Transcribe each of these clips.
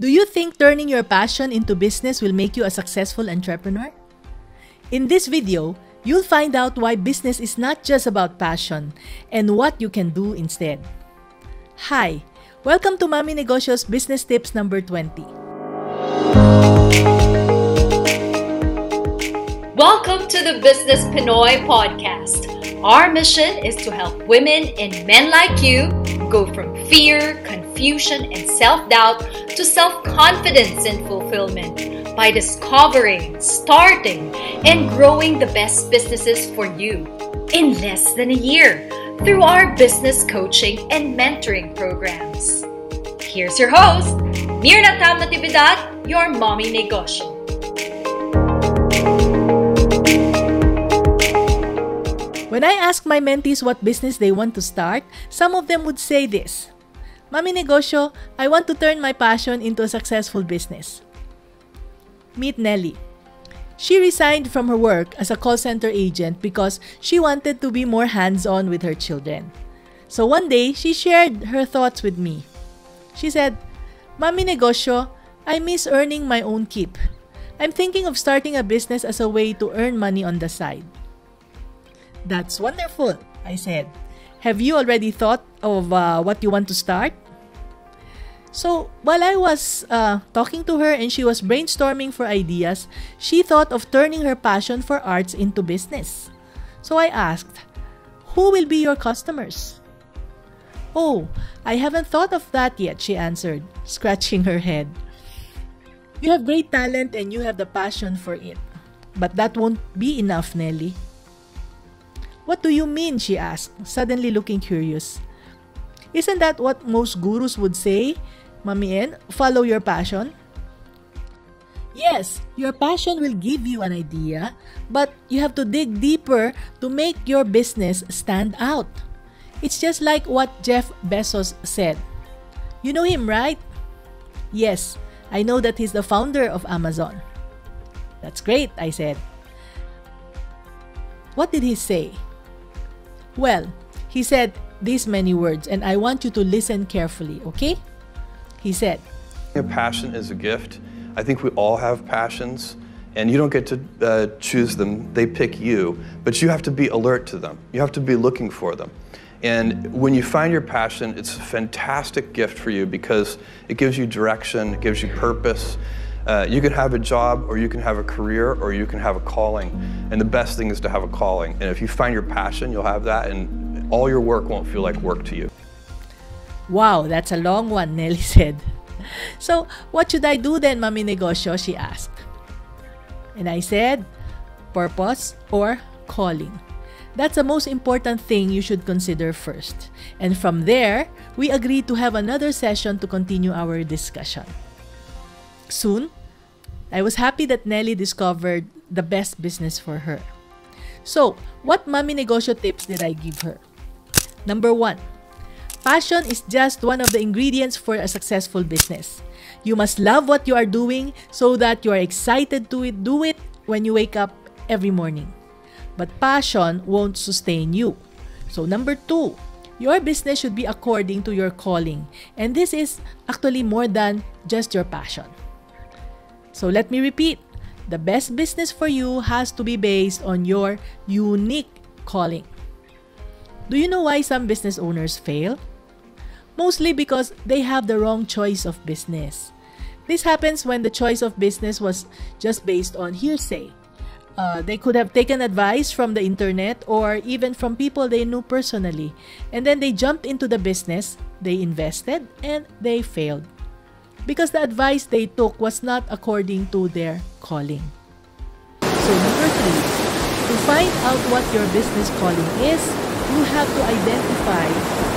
Do you think turning your passion into business will make you a successful entrepreneur? In this video, you'll find out why business is not just about passion and what you can do instead. Hi, welcome to Mommy Negosyo's Business Tips number 20. Welcome to the Business Pinoy podcast. Our mission is to help women and men like you go from fear, confusion, and self doubt to self confidence and fulfillment by discovering, starting, and growing the best businesses for you in less than a year through our business coaching and mentoring programs. Here's your host, Myrna Tam your mommy negosyo. When I ask my mentees what business they want to start, some of them would say this Mommy Negosyo, I want to turn my passion into a successful business. Meet Nelly. She resigned from her work as a call center agent because she wanted to be more hands on with her children. So one day, she shared her thoughts with me. She said, Mommy Negosyo, I miss earning my own keep. I'm thinking of starting a business as a way to earn money on the side. That's wonderful, I said. Have you already thought of uh, what you want to start? So, while I was uh, talking to her and she was brainstorming for ideas, she thought of turning her passion for arts into business. So I asked, Who will be your customers? Oh, I haven't thought of that yet, she answered, scratching her head. You have great talent and you have the passion for it. But that won't be enough, Nelly. What do you mean? she asked, suddenly looking curious. Isn't that what most gurus would say? Mami follow your passion? Yes, your passion will give you an idea, but you have to dig deeper to make your business stand out. It's just like what Jeff Bezos said. You know him, right? Yes, I know that he's the founder of Amazon. That's great, I said. What did he say? Well, he said these many words, and I want you to listen carefully, okay? He said, A passion is a gift. I think we all have passions, and you don't get to uh, choose them, they pick you, but you have to be alert to them. You have to be looking for them. And when you find your passion, it's a fantastic gift for you because it gives you direction, it gives you purpose. Uh, you can have a job, or you can have a career, or you can have a calling. And the best thing is to have a calling. And if you find your passion, you'll have that, and all your work won't feel like work to you. Wow, that's a long one, Nelly said. So, what should I do then, Mommy Negosyo? She asked. And I said, purpose or calling. That's the most important thing you should consider first. And from there, we agreed to have another session to continue our discussion. Soon, I was happy that Nelly discovered the best business for her. So, what Mommy Negosyo tips did I give her? Number one, passion is just one of the ingredients for a successful business. You must love what you are doing so that you are excited to it, do it when you wake up every morning. But passion won't sustain you. So, number two, your business should be according to your calling. And this is actually more than just your passion. So let me repeat the best business for you has to be based on your unique calling. Do you know why some business owners fail? Mostly because they have the wrong choice of business. This happens when the choice of business was just based on hearsay. Uh, they could have taken advice from the internet or even from people they knew personally, and then they jumped into the business, they invested, and they failed because the advice they took was not according to their calling. So number three, to find out what your business calling is, you have to identify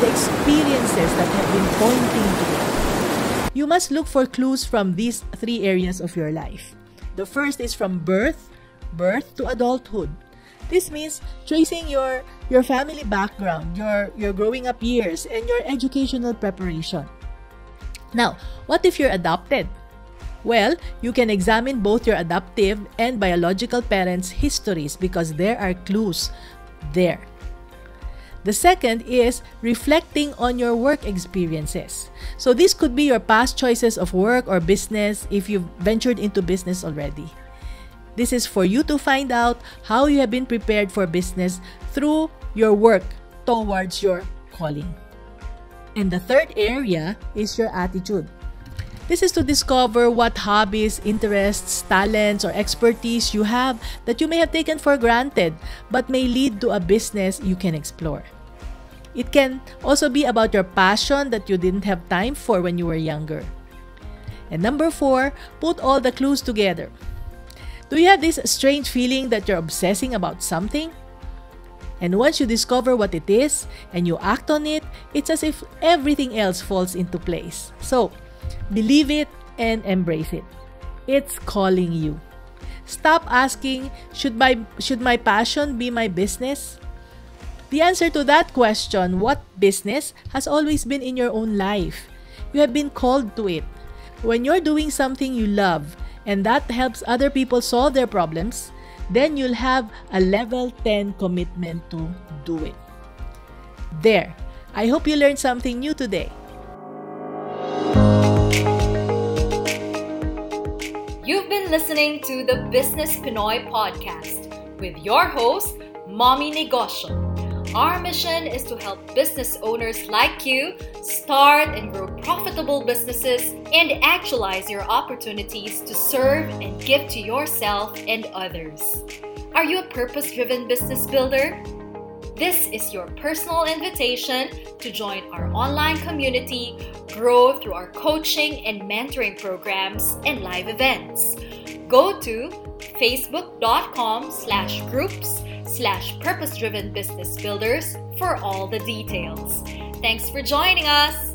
the experiences that have been pointing to it. You must look for clues from these three areas of your life. The first is from birth, birth to adulthood. This means tracing your, your family background, your, your growing up years, and your educational preparation. Now, what if you're adopted? Well, you can examine both your adoptive and biological parents' histories because there are clues there. The second is reflecting on your work experiences. So, this could be your past choices of work or business if you've ventured into business already. This is for you to find out how you have been prepared for business through your work towards your calling. And the third area is your attitude. This is to discover what hobbies, interests, talents, or expertise you have that you may have taken for granted but may lead to a business you can explore. It can also be about your passion that you didn't have time for when you were younger. And number four, put all the clues together. Do you have this strange feeling that you're obsessing about something? And once you discover what it is and you act on it, it's as if everything else falls into place. So, believe it and embrace it. It's calling you. Stop asking, should my should my passion be my business? The answer to that question, what business, has always been in your own life. You have been called to it. When you're doing something you love and that helps other people solve their problems, then you'll have a level 10 commitment to do it. There. I hope you learned something new today. You've been listening to the Business Pinoy podcast with your host, Mommy Negosyo. Our mission is to help business owners like you start and grow profitable businesses and actualize your opportunities to serve and give to yourself and others. Are you a purpose driven business builder? This is your personal invitation to join our online community, grow through our coaching and mentoring programs and live events. Go to facebook.com slash groups slash purpose driven business builders for all the details. Thanks for joining us.